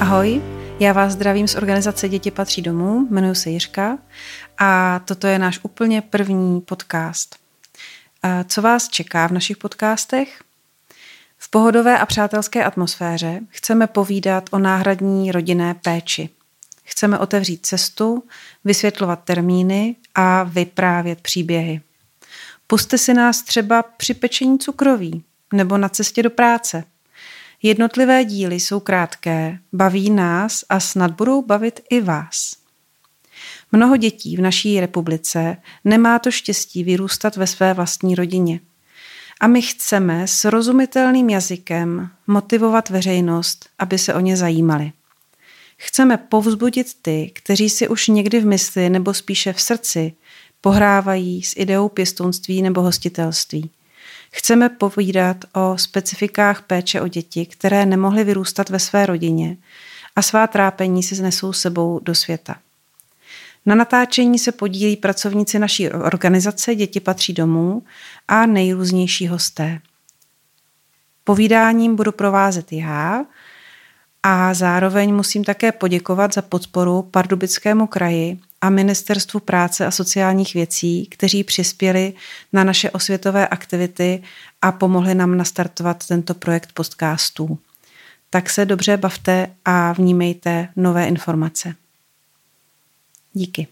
Ahoj, já vás zdravím z organizace Děti patří domů, jmenuji se Jiřka a toto je náš úplně první podcast. Co vás čeká v našich podcastech? V pohodové a přátelské atmosféře chceme povídat o náhradní rodinné péči. Chceme otevřít cestu, vysvětlovat termíny a vyprávět příběhy. Puste si nás třeba při pečení cukroví nebo na cestě do práce – Jednotlivé díly jsou krátké, baví nás a snad budou bavit i vás. Mnoho dětí v naší republice nemá to štěstí vyrůstat ve své vlastní rodině. A my chceme s rozumitelným jazykem motivovat veřejnost, aby se o ně zajímali. Chceme povzbudit ty, kteří si už někdy v mysli nebo spíše v srdci pohrávají s ideou pěstounství nebo hostitelství. Chceme povídat o specifikách péče o děti, které nemohly vyrůstat ve své rodině a svá trápení si znesou sebou do světa. Na natáčení se podílí pracovníci naší organizace Děti patří domů a nejrůznější hosté. Povídáním budu provázet já a zároveň musím také poděkovat za podporu Pardubickému kraji a Ministerstvu práce a sociálních věcí, kteří přispěli na naše osvětové aktivity a pomohli nám nastartovat tento projekt podcastů. Tak se dobře bavte a vnímejte nové informace. Díky.